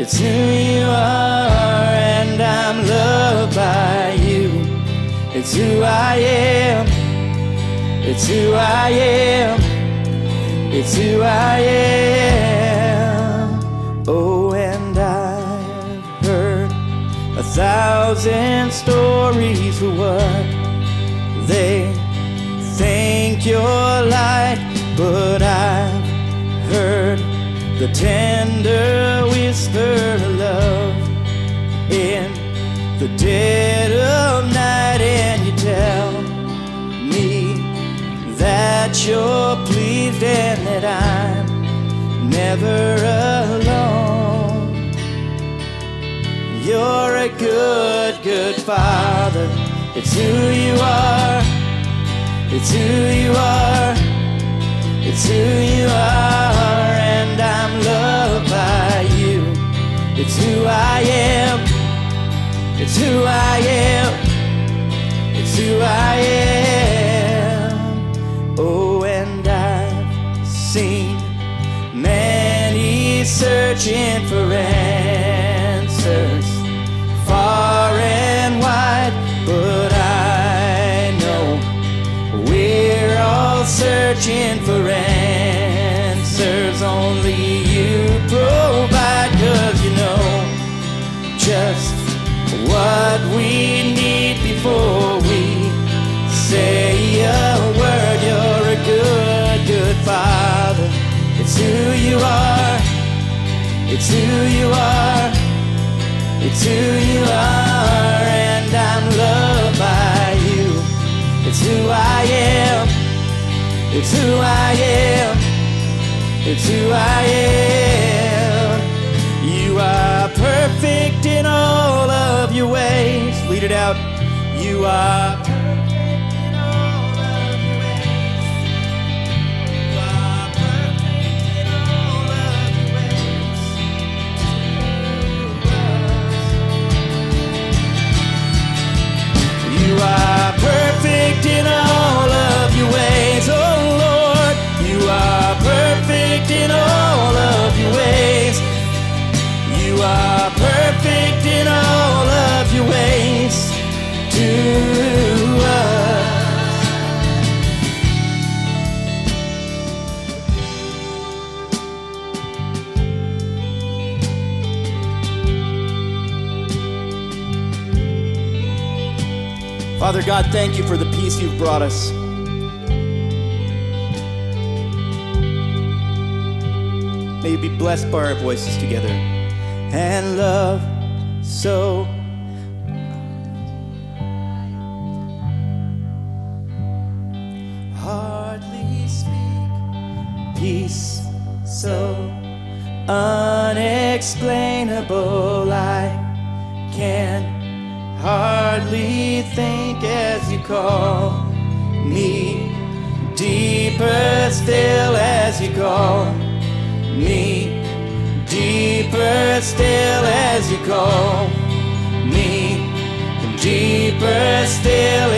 It's who you are, and I'm loved by you. It's who I am. It's who I am. It's who I am. Oh, and I've heard a thousand stories for what they think you're like, but I've the tender whisper of love in the dead of night, and you tell me that you're pleased and that I'm never alone. You're a good, good father. It's who you are. It's who you are. It's who you are, It's who I am. It's who I am. It's who I am. Oh, and I've seen many searching for answers far and wide, but I know we're all searching for It's who you are. It's who you are. It's who you are, and I'm loved by you. It's who I am. It's who I am. It's who I am. You are perfect in all of your ways. Lead it out. You are Father God, thank you for the peace you've brought us. May you be blessed by our voices together. And love so hardly speak peace so unexplainable I can hardly think as you call me. Deeper still as you call me. Deeper still as you call me. Deeper still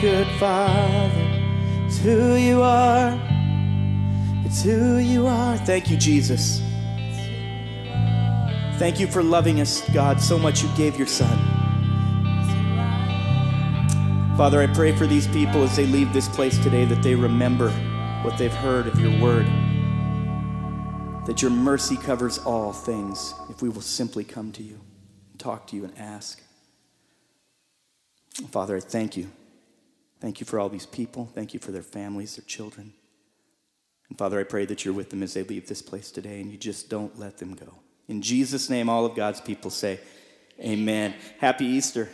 Good, father. It's who you are. It's who you are. Thank you, Jesus. Thank you for loving us, God, so much you gave your Son. Father, I pray for these people as they leave this place today that they remember what they've heard of your word. That your mercy covers all things if we will simply come to you, and talk to you, and ask. Father, I thank you. Thank you for all these people. Thank you for their families, their children. And Father, I pray that you're with them as they leave this place today and you just don't let them go. In Jesus' name, all of God's people say, Amen. Happy Easter.